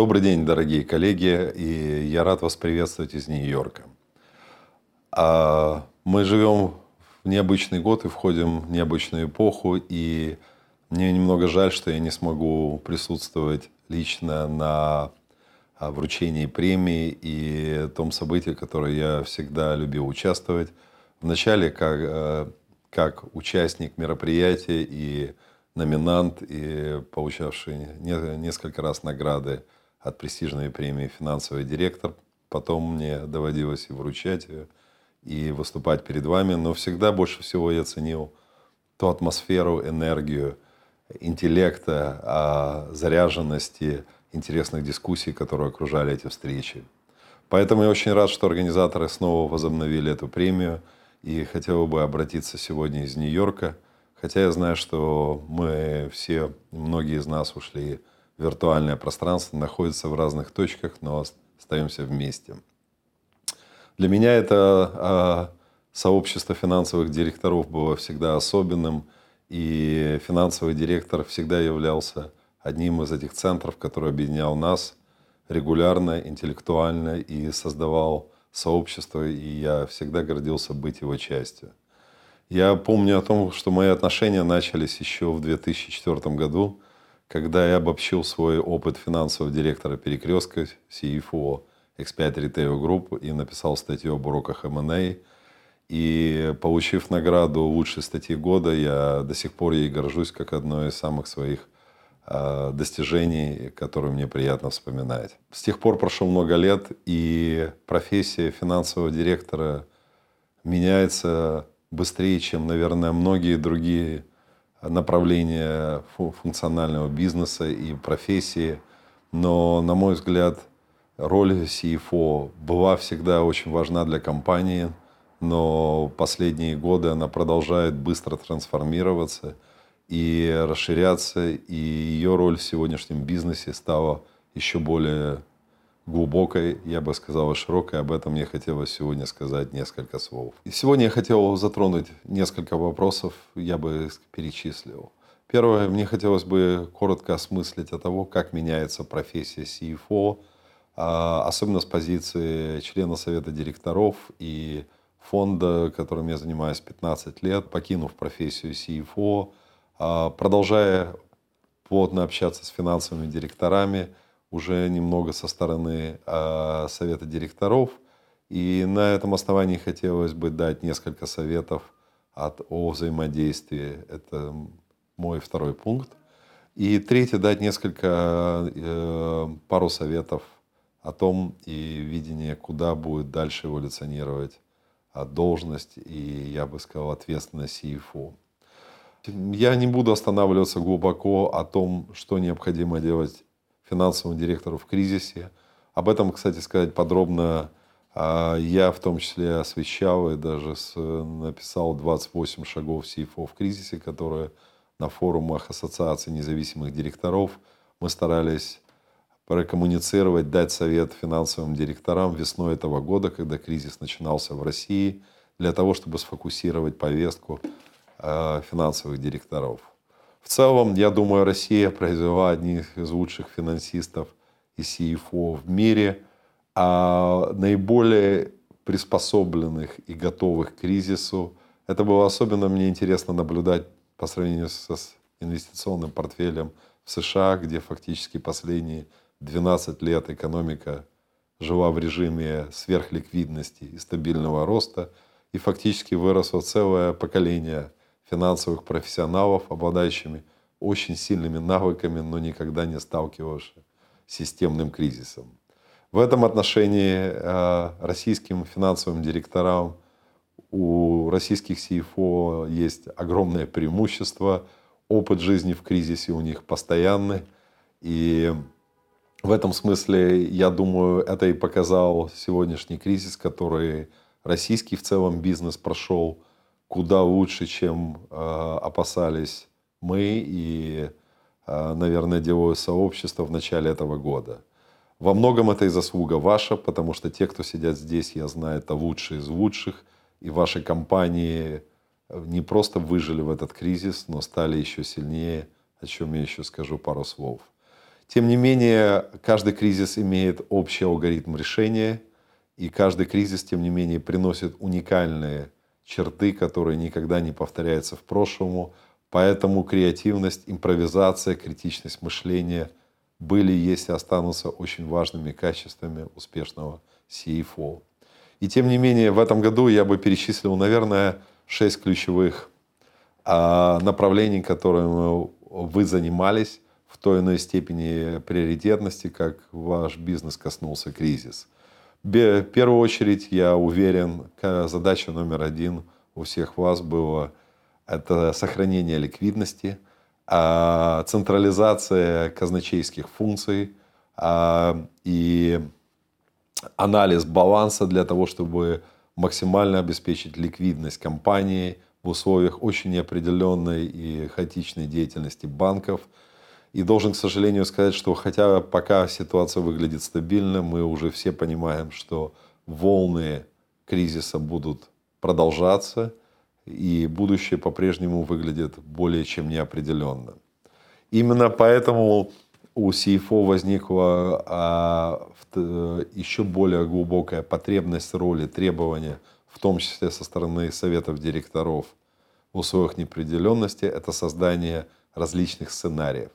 Добрый день, дорогие коллеги, и я рад вас приветствовать из Нью-Йорка. А, мы живем в необычный год и входим в необычную эпоху, и мне немного жаль, что я не смогу присутствовать лично на а, вручении премии и том событии, которое я всегда любил участвовать. Вначале как, э, как участник мероприятия и номинант, и получавший несколько раз награды от престижной премии «Финансовый директор». Потом мне доводилось и вручать ее, и выступать перед вами. Но всегда больше всего я ценил ту атмосферу, энергию, интеллекта, а, заряженности, интересных дискуссий, которые окружали эти встречи. Поэтому я очень рад, что организаторы снова возобновили эту премию. И хотел бы обратиться сегодня из Нью-Йорка. Хотя я знаю, что мы все, многие из нас ушли виртуальное пространство, находится в разных точках, но остаемся вместе. Для меня это а, сообщество финансовых директоров было всегда особенным, и финансовый директор всегда являлся одним из этих центров, который объединял нас регулярно, интеллектуально и создавал сообщество, и я всегда гордился быть его частью. Я помню о том, что мои отношения начались еще в 2004 году, когда я обобщил свой опыт финансового директора перекрестка CFO X5 Retail Group и написал статью об уроках M&A. И получив награду лучшей статьи года, я до сих пор ей горжусь как одно из самых своих э, достижений, которые мне приятно вспоминать. С тех пор прошло много лет, и профессия финансового директора меняется быстрее, чем, наверное, многие другие направления функционального бизнеса и профессии. Но, на мой взгляд, роль CFO была всегда очень важна для компании, но последние годы она продолжает быстро трансформироваться и расширяться, и ее роль в сегодняшнем бизнесе стала еще более глубокой, я бы сказал, широкой. Об этом мне хотелось сегодня сказать несколько слов. И сегодня я хотел затронуть несколько вопросов, я бы перечислил. Первое, мне хотелось бы коротко осмыслить о того, как меняется профессия CFO, а, особенно с позиции члена совета директоров и фонда, которым я занимаюсь 15 лет, покинув профессию CFO, а, продолжая плотно общаться с финансовыми директорами – уже немного со стороны э, совета директоров. И на этом основании хотелось бы дать несколько советов от, о взаимодействии. Это мой второй пункт. И третий, дать несколько, э, пару советов о том и видение, куда будет дальше эволюционировать должность и, я бы сказал, ответственность CFO. Я не буду останавливаться глубоко о том, что необходимо делать финансовому директору в кризисе. Об этом, кстати сказать, подробно а, я в том числе освещал и даже написал 28 шагов CFO в кризисе, которые на форумах Ассоциации независимых директоров мы старались прокоммуницировать, дать совет финансовым директорам весной этого года, когда кризис начинался в России, для того, чтобы сфокусировать повестку а, финансовых директоров. В целом, я думаю, Россия произвела одних из лучших финансистов и CFO в мире, а наиболее приспособленных и готовых к кризису. Это было особенно мне интересно наблюдать по сравнению с инвестиционным портфелем в США, где фактически последние 12 лет экономика жила в режиме сверхликвидности и стабильного роста, и фактически выросло целое поколение финансовых профессионалов, обладающими очень сильными навыками, но никогда не сталкивавшись с системным кризисом. В этом отношении э, российским финансовым директорам у российских CFO есть огромное преимущество. Опыт жизни в кризисе у них постоянный. И в этом смысле, я думаю, это и показал сегодняшний кризис, который российский в целом бизнес прошел – куда лучше, чем э, опасались мы и, э, наверное, деловое сообщество в начале этого года. Во многом это и заслуга ваша, потому что те, кто сидят здесь, я знаю, это лучшие из лучших, и ваши компании не просто выжили в этот кризис, но стали еще сильнее, о чем я еще скажу пару слов. Тем не менее, каждый кризис имеет общий алгоритм решения, и каждый кризис, тем не менее, приносит уникальные черты, которые никогда не повторяются в прошлом. Поэтому креативность, импровизация, критичность мышления были, есть и останутся очень важными качествами успешного CFO. И тем не менее, в этом году я бы перечислил, наверное, шесть ключевых а, направлений, которыми вы занимались в той или иной степени приоритетности, как ваш бизнес коснулся кризис. В первую очередь, я уверен, задача номер один у всех вас была это сохранение ликвидности, а, централизация казначейских функций а, и анализ баланса для того, чтобы максимально обеспечить ликвидность компании в условиях очень неопределенной и хаотичной деятельности банков – и должен, к сожалению, сказать, что хотя пока ситуация выглядит стабильно, мы уже все понимаем, что волны кризиса будут продолжаться, и будущее по-прежнему выглядит более чем неопределенно. Именно поэтому у CFO возникла а, еще более глубокая потребность роли, требования, в том числе со стороны советов директоров в условиях неопределенности, это создание различных сценариев.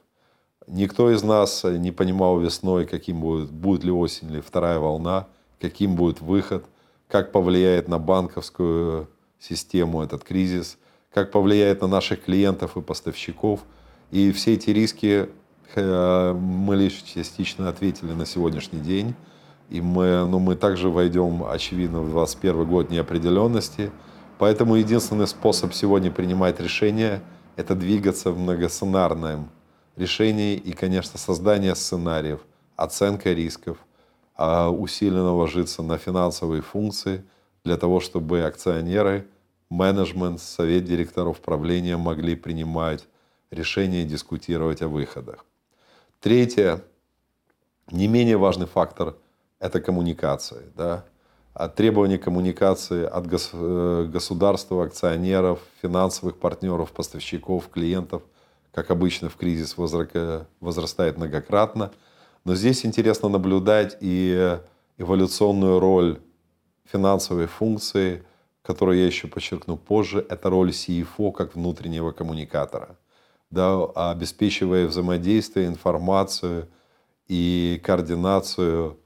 Никто из нас не понимал весной, каким будет, будет ли осень или вторая волна, каким будет выход, как повлияет на банковскую систему этот кризис, как повлияет на наших клиентов и поставщиков. И все эти риски э, мы лишь частично ответили на сегодняшний день. И мы, ну, мы также войдем, очевидно, в 2021 год неопределенности. Поэтому единственный способ сегодня принимать решения – это двигаться в многосценарном решений и, конечно, создание сценариев, оценка рисков, а усиленно ложиться на финансовые функции для того, чтобы акционеры, менеджмент, совет директоров правления могли принимать решения и дискутировать о выходах. Третье, не менее важный фактор – это коммуникации. Да? От требования коммуникации от э, государства, акционеров, финансовых партнеров, поставщиков, клиентов – как обычно в кризис возрастает многократно. Но здесь интересно наблюдать и эволюционную роль финансовой функции, которую я еще подчеркну позже, это роль CFO как внутреннего коммуникатора, да, обеспечивая взаимодействие, информацию и координацию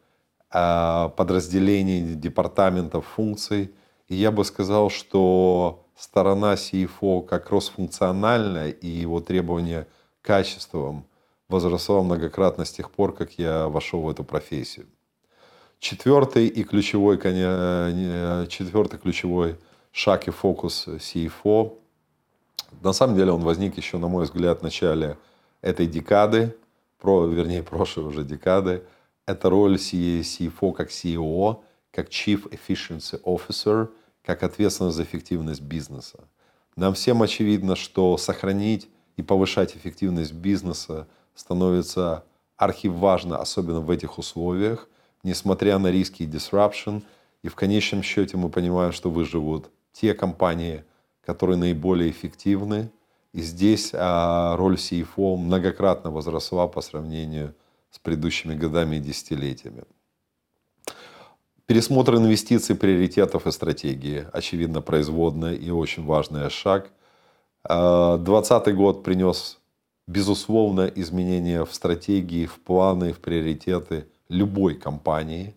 а, подразделений, департаментов функций. И я бы сказал, что сторона CFO как кроссфункциональная и его требования к качествам возросла многократно с тех пор, как я вошел в эту профессию. Четвертый и ключевой, четвертый ключевой шаг и фокус CFO, на самом деле он возник еще, на мой взгляд, в начале этой декады, про, вернее, прошлой уже декады. Это роль CFO как CEO, как Chief Efficiency Officer – как ответственность за эффективность бизнеса. Нам всем очевидно, что сохранить и повышать эффективность бизнеса становится архиважно, особенно в этих условиях, несмотря на риски и disruption. И в конечном счете мы понимаем, что выживут те компании, которые наиболее эффективны. И здесь а, роль CFO многократно возросла по сравнению с предыдущими годами и десятилетиями. Пересмотр инвестиций, приоритетов и стратегии. Очевидно, производная и очень важный шаг. 2020 а, год принес, безусловно, изменения в стратегии, в планы, в приоритеты любой компании.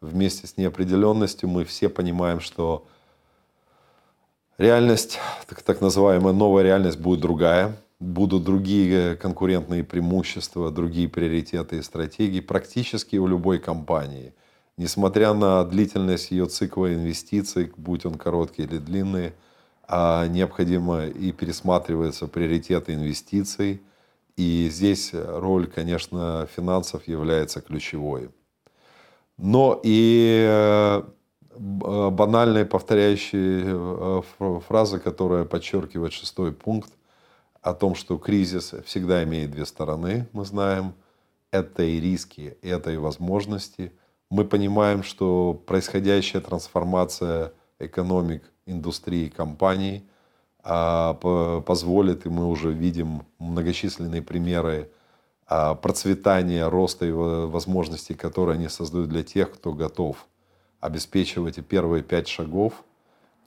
Вместе с неопределенностью мы все понимаем, что реальность, так, так называемая новая реальность будет другая. Будут другие конкурентные преимущества, другие приоритеты и стратегии практически у любой компании – несмотря на длительность ее цикла инвестиций, будь он короткий или длинный, а необходимо и пересматриваются приоритеты инвестиций. И здесь роль, конечно, финансов является ключевой. Но и э, банальная повторяющая э, фраза, которая подчеркивает шестой пункт, о том, что кризис всегда имеет две стороны, мы знаем. Это и риски, это и возможности – мы понимаем, что происходящая трансформация экономик, индустрии, компаний а, позволит, и мы уже видим многочисленные примеры а, процветания, роста и возможностей, которые они создают для тех, кто готов обеспечивать первые пять шагов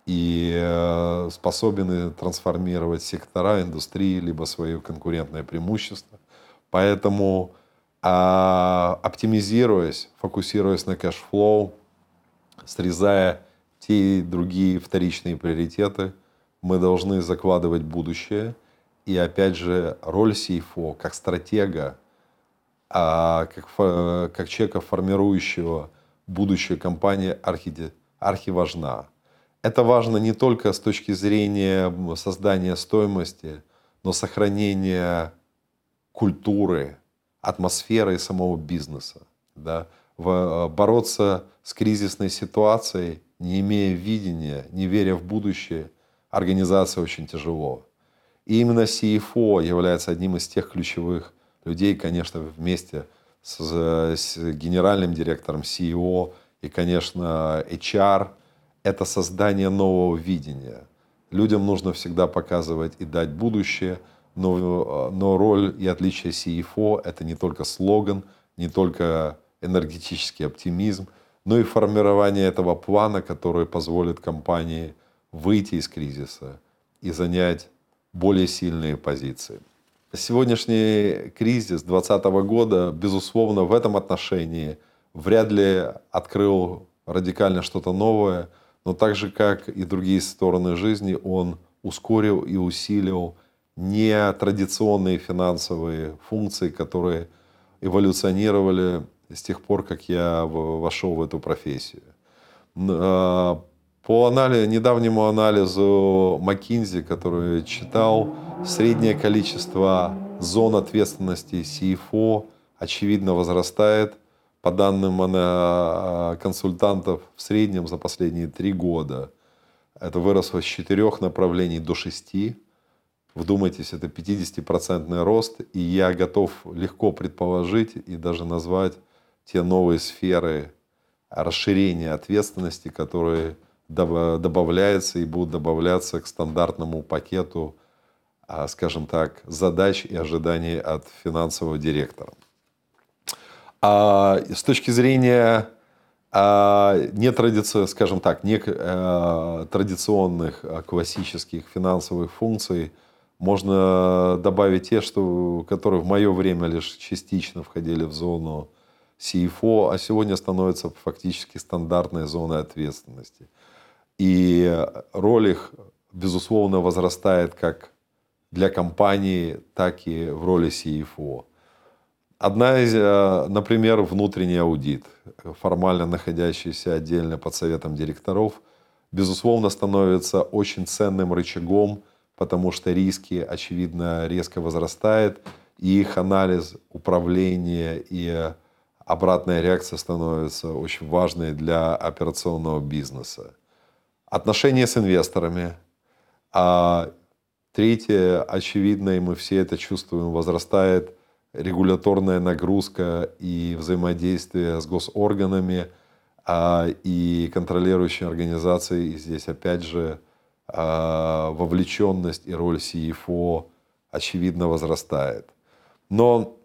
и э, способен трансформировать сектора, индустрии, либо свое конкурентное преимущество. Поэтому а, оптимизируясь, фокусируясь на cash flow, срезая те и другие вторичные приоритеты, мы должны закладывать будущее. И опять же, роль CFO как стратега, а как, как человека, формирующего будущее компании, архи, архи важна. Это важно не только с точки зрения создания стоимости, но сохранения культуры, атмосферой самого бизнеса. Да? Э, бороться с кризисной ситуацией, не имея видения, не веря в будущее, организация очень тяжело. И именно CFO является одним из тех ключевых людей, конечно, вместе с, с генеральным директором CEO и, конечно, HR. Это создание нового видения. Людям нужно всегда показывать и дать будущее – но, но роль и отличие CFO – это не только слоган, не только энергетический оптимизм, но и формирование этого плана, который позволит компании выйти из кризиса и занять более сильные позиции. Сегодняшний кризис 2020 года, безусловно, в этом отношении вряд ли открыл радикально что-то новое, но так же, как и другие стороны жизни, он ускорил и усилил не традиционные финансовые функции, которые эволюционировали с тех пор, как я вошел в эту профессию. А, по анализу, недавнему анализу McKinsey, который читал, среднее количество зон ответственности CFO очевидно возрастает. По данным а, консультантов, в среднем за последние три года это выросло с четырех направлений до шести Вдумайтесь, это 50% рост, и я готов легко предположить и даже назвать те новые сферы расширения ответственности, которые добавляются и будут добавляться к стандартному пакету, а, скажем так, задач и ожиданий от финансового директора. А с точки зрения а, нетрадиционных, скажем так, не э, традиционных классических финансовых функций – можно добавить те, что, которые в мое время лишь частично входили в зону CFO, а сегодня становятся фактически стандартной зоной ответственности. И роль их, безусловно, возрастает как для компании, так и в роли CFO. Одна из, э, например, внутренний аудит, формально находящийся отдельно под советом директоров, безусловно, становится очень ценным рычагом потому что риски, очевидно, резко возрастают, и их анализ, управление и обратная реакция становятся очень важной для операционного бизнеса. Отношения с инвесторами. А третье, очевидно, и мы все это чувствуем, возрастает регуляторная нагрузка и взаимодействие с госорганами а, и контролирующей организацией. И здесь опять же вовлеченность и роль CFO очевидно возрастает. Но,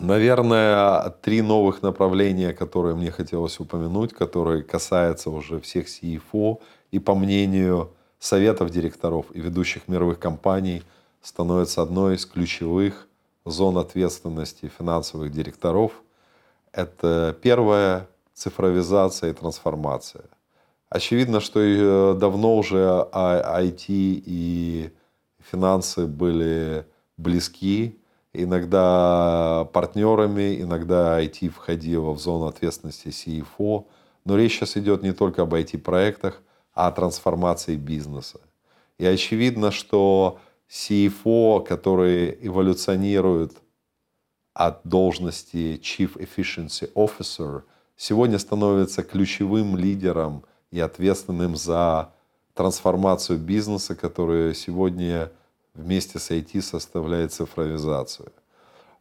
наверное, три новых направления, которые мне хотелось упомянуть, которые касаются уже всех CFO и по мнению советов директоров и ведущих мировых компаний, становятся одной из ключевых зон ответственности финансовых директоров. Это первое – цифровизация и трансформация – Очевидно, что э, давно уже IT и финансы были близки, иногда партнерами, иногда IT входило в зону ответственности CFO. Но речь сейчас идет не только об IT-проектах, а о трансформации бизнеса. И очевидно, что CFO, который эволюционирует от должности Chief Efficiency Officer, сегодня становится ключевым лидером – и ответственным за трансформацию бизнеса, которая сегодня вместе с IT составляет цифровизацию.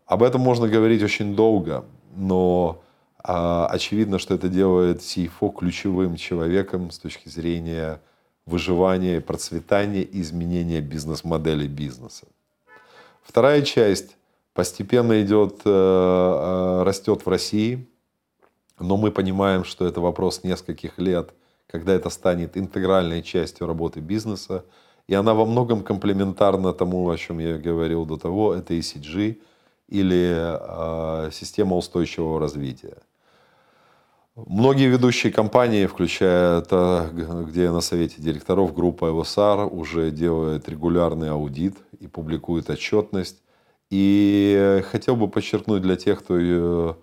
Об этом можно говорить очень долго, но а, очевидно, что это делает CFO ключевым человеком с точки зрения выживания, процветания и изменения бизнес-модели бизнеса. Вторая часть постепенно идет, растет в России, но мы понимаем, что это вопрос нескольких лет, когда это станет интегральной частью работы бизнеса, и она во многом комплементарна тому, о чем я говорил до того, это ECG или э, система устойчивого развития. Многие ведущие компании, включая это, где на совете директоров, группа ЭВСАР, уже делают регулярный аудит и публикует отчетность. И хотел бы подчеркнуть для тех, кто э,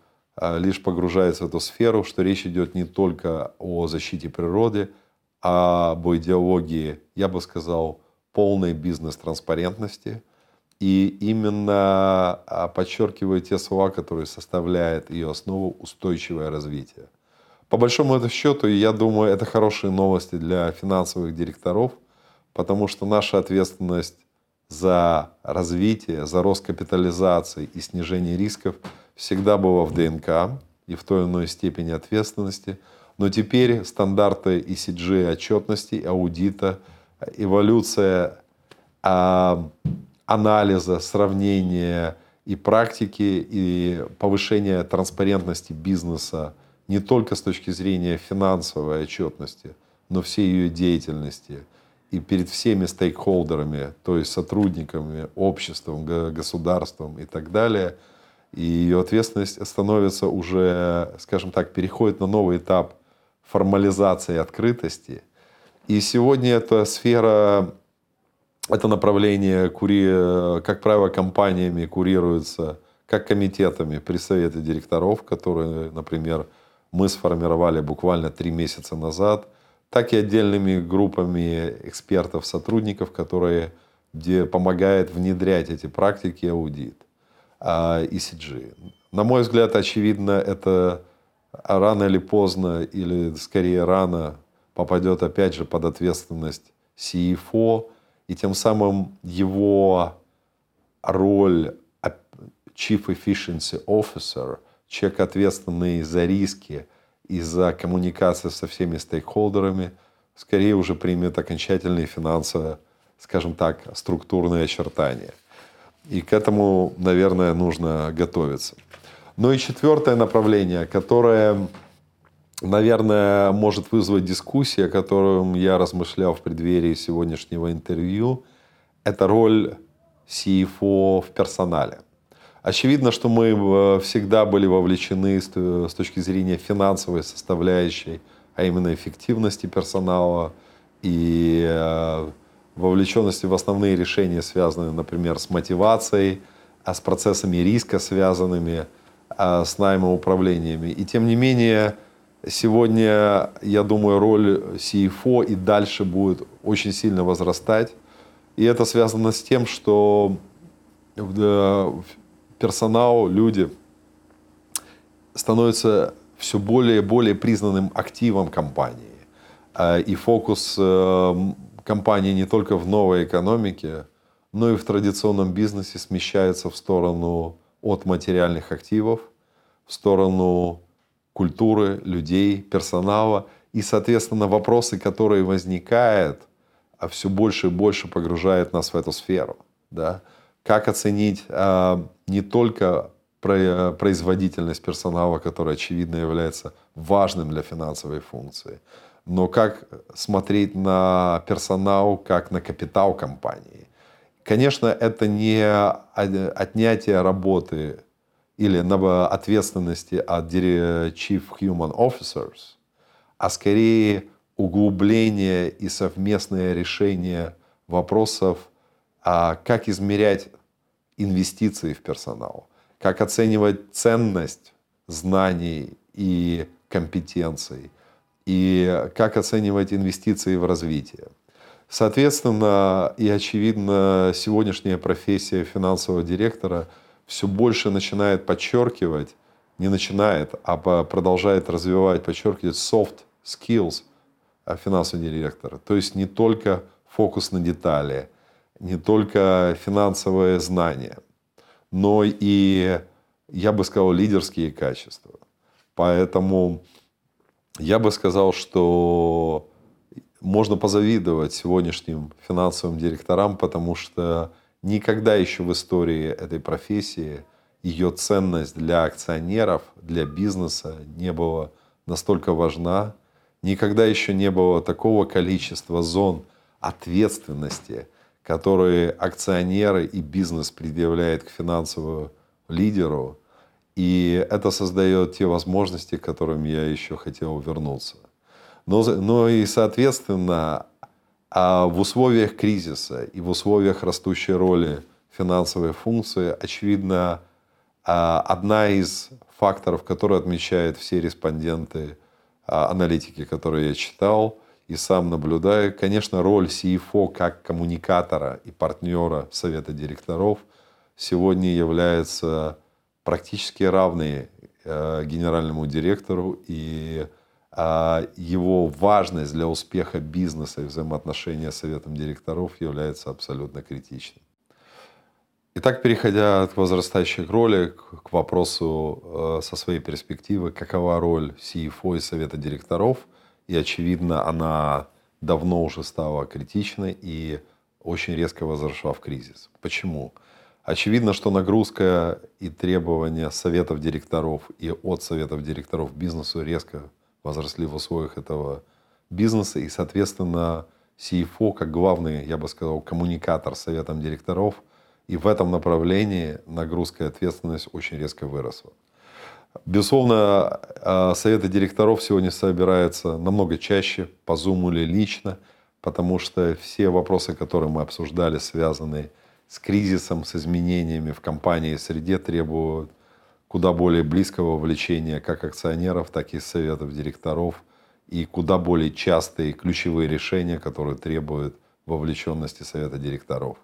лишь погружается в эту сферу, что речь идет не только о защите природы, а об идеологии, я бы сказал, полной бизнес-транспарентности. И именно а, подчеркиваю те слова, которые составляют ее основу устойчивое развитие. По большому это счету, я думаю, это хорошие новости для финансовых директоров, потому что наша ответственность за развитие, за рост капитализации и снижение рисков всегда была в ДНК и в той или иной степени ответственности. Но теперь стандарты ECG отчетности, аудита, эволюция а, анализа, сравнения и практики, и повышение транспарентности бизнеса не только с точки зрения финансовой отчетности, но всей ее деятельности и перед всеми стейкхолдерами, то есть сотрудниками, обществом, государством и так далее. И ее ответственность становится уже, скажем так, переходит на новый этап формализации открытости. И сегодня эта сфера, это направление, кури, как правило, компаниями курируется как комитетами при совете директоров, которые, например, мы сформировали буквально три месяца назад, так и отдельными группами экспертов, сотрудников, которые где помогают внедрять эти практики аудит, ECG. На мой взгляд, очевидно, это рано или поздно, или скорее рано, попадет опять же под ответственность CFO, и тем самым его роль Chief Efficiency Officer – человек, ответственный за риски и за коммуникацию со всеми стейкхолдерами, скорее уже примет окончательные финансовые, скажем так, структурные очертания. И к этому, наверное, нужно готовиться. Ну и четвертое направление, которое, наверное, может вызвать дискуссию, о котором я размышлял в преддверии сегодняшнего интервью, это роль CFO в персонале. Очевидно, что мы э, всегда были вовлечены с точки зрения финансовой составляющей, а именно эффективности персонала и э, вовлеченности в основные решения, связанные, например, с мотивацией, а с процессами риска, связанными а, с наймом управлениями. И тем не менее, сегодня, я думаю, роль CFO и дальше будет очень сильно возрастать. И это связано с тем, что персонал, люди становятся все более и более признанным активом компании. А, и фокус э, компании не только в новой экономике, но и в традиционном бизнесе смещается в сторону от материальных активов, в сторону культуры, людей, персонала. И, соответственно, вопросы, которые возникают, а все больше и больше погружает нас в эту сферу. Да? как оценить а, не только производительность персонала, который, очевидно, является важным для финансовой функции, но как смотреть на персонал как на капитал компании. Конечно, это не отнятие работы или ответственности от Chief Human Officers, а скорее углубление и совместное решение вопросов, а как измерять инвестиции в персонал, как оценивать ценность знаний и компетенций, и как оценивать инвестиции в развитие. Соответственно, и очевидно, сегодняшняя профессия финансового директора все больше начинает подчеркивать, не начинает, а продолжает развивать, подчеркивать soft skills финансового директора. То есть не только фокус на детали, не только финансовые знания, но и, я бы сказал, лидерские качества. Поэтому я бы сказал, что можно позавидовать сегодняшним финансовым директорам, потому что Никогда еще в истории этой профессии ее ценность для акционеров, для бизнеса не была настолько важна. Никогда еще не было такого количества зон ответственности, которые акционеры и бизнес предъявляют к финансовому лидеру. И это создает те возможности, к которым я еще хотел вернуться. Но, но и, соответственно, а в условиях кризиса и в условиях растущей роли финансовой функции, очевидно, а, одна из факторов, которые отмечают все респонденты, а, аналитики, которые я читал и сам наблюдаю, конечно, роль CFO как коммуникатора и партнера совета директоров сегодня является практически равной э, генеральному директору и а, его важность для успеха бизнеса и взаимоотношения с советом директоров является абсолютно критичной. Итак, переходя к возрастающей роли, к вопросу э, со своей перспективы, какова роль CFO и совета директоров, и очевидно, она давно уже стала критичной и очень резко возросла в кризис. Почему? Очевидно, что нагрузка и требования советов директоров и от советов директоров бизнесу резко возросли в условиях этого бизнеса, и, соответственно, CFO, как главный, я бы сказал, коммуникатор советом директоров – и в этом направлении нагрузка и ответственность очень резко выросла. Безусловно, а, советы директоров сегодня собираются намного чаще, по Zoom или лично, потому что все вопросы, которые мы обсуждали, связанные с кризисом, с изменениями в компании и среде, требуют куда более близкого вовлечения как акционеров, так и советов директоров, и куда более частые ключевые решения, которые требуют вовлеченности совета директоров.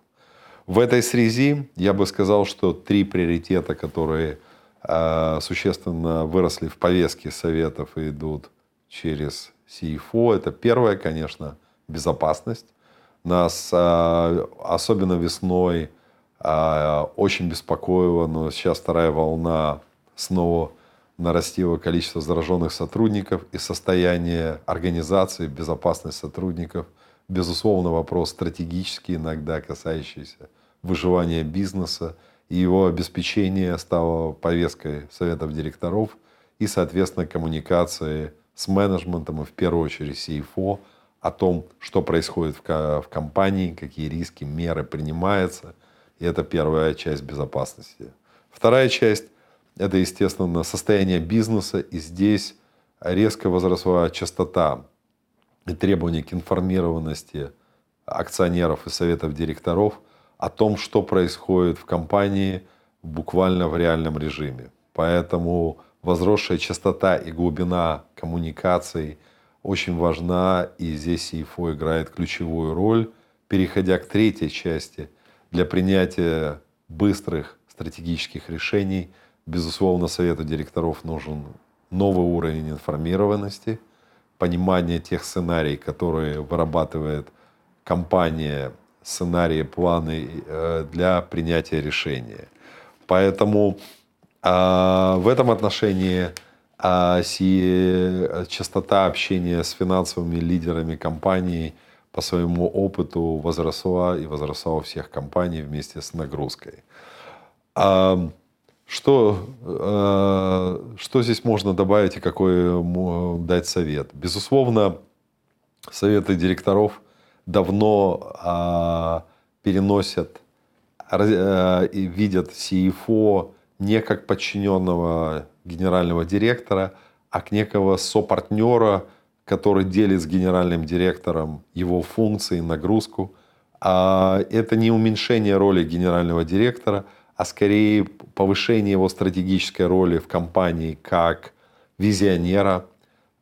В этой связи я бы сказал, что три приоритета, которые э, существенно выросли в повестке советов и идут через CFO, это первое, конечно, безопасность. Нас э, особенно весной э, очень беспокоило, но сейчас вторая волна снова нарастило количество зараженных сотрудников и состояние организации, безопасность сотрудников – безусловно, вопрос стратегический, иногда касающийся выживания бизнеса, и его обеспечение стало повесткой советов директоров и, соответственно, коммуникации с менеджментом и в первую очередь CFO о том, что происходит в компании, какие риски, меры принимаются. И это первая часть безопасности. Вторая часть – это, естественно, состояние бизнеса. И здесь резко возросла частота и требования к информированности акционеров и советов директоров о том, что происходит в компании буквально в реальном режиме. Поэтому возросшая частота и глубина коммуникаций очень важна, и здесь CFO играет ключевую роль. Переходя к третьей части, для принятия быстрых стратегических решений, безусловно, совету директоров нужен новый уровень информированности – понимание тех сценариев, которые вырабатывает компания, сценарии, планы э, для принятия решения. Поэтому а, в этом отношении частота общения с финансовыми лидерами компаний по своему опыту возросла и возросла у всех компаний вместе с нагрузкой. А, что, э, что здесь можно добавить и какой дать совет? Безусловно, советы директоров давно а, переносят э, и видят CFO не как подчиненного генерального директора, а к некого сопартнера, который делит с генеральным директором его функции, нагрузку. А это не уменьшение роли генерального директора – а скорее повышение его стратегической роли в компании как визионера,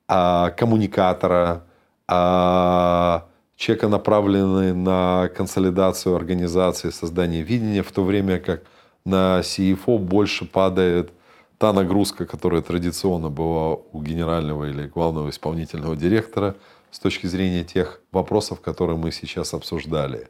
а, коммуникатора, а, человека, направленный на консолидацию организации, создание видения, в то время как на CFO больше падает та нагрузка, которая традиционно была у генерального или главного исполнительного директора с точки зрения тех вопросов, которые мы сейчас обсуждали.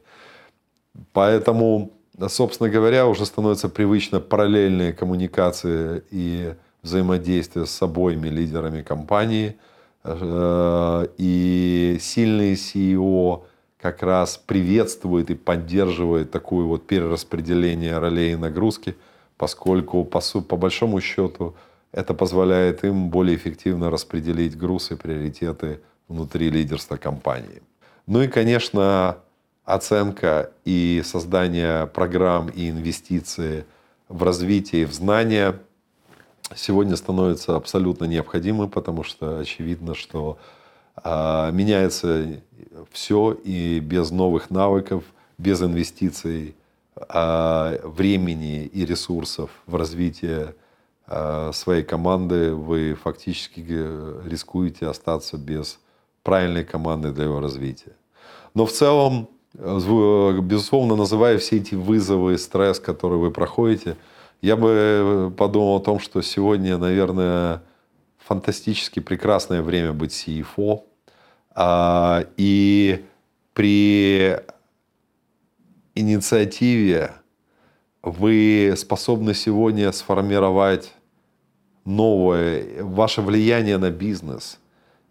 Поэтому собственно говоря, уже становятся привычно параллельные коммуникации и взаимодействие с обоими лидерами компании. Э, и сильный CEO, как раз приветствует и поддерживает такое вот перераспределение ролей и нагрузки, поскольку по, по большому счету это позволяет им более эффективно распределить груз и приоритеты внутри лидерства компании. Ну и, конечно, оценка и создание программ и инвестиции в развитие, в знания сегодня становится абсолютно необходимым, потому что очевидно, что меняется все, и без новых навыков, без инвестиций а, времени и ресурсов в развитие а, своей команды вы фактически рискуете остаться без правильной команды для его развития. Но в целом, безусловно, называя все эти вызовы, стресс, который вы проходите, я бы подумал о том, что сегодня, наверное, фантастически прекрасное время быть CFO. А, и при инициативе вы способны сегодня сформировать новое, ваше влияние на бизнес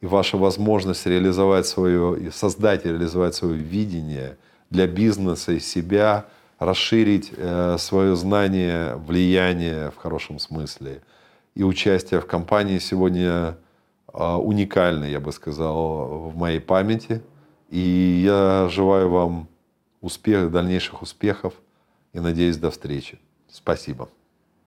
и ваша возможность реализовать свое, создать и реализовать свое видение для бизнеса и себя, расширить э, свое знание, влияние в хорошем смысле – и участие в компании сегодня а, уникальны, я бы сказал, в моей памяти. И я желаю вам успех, дальнейших успехов и надеюсь до встречи. Спасибо.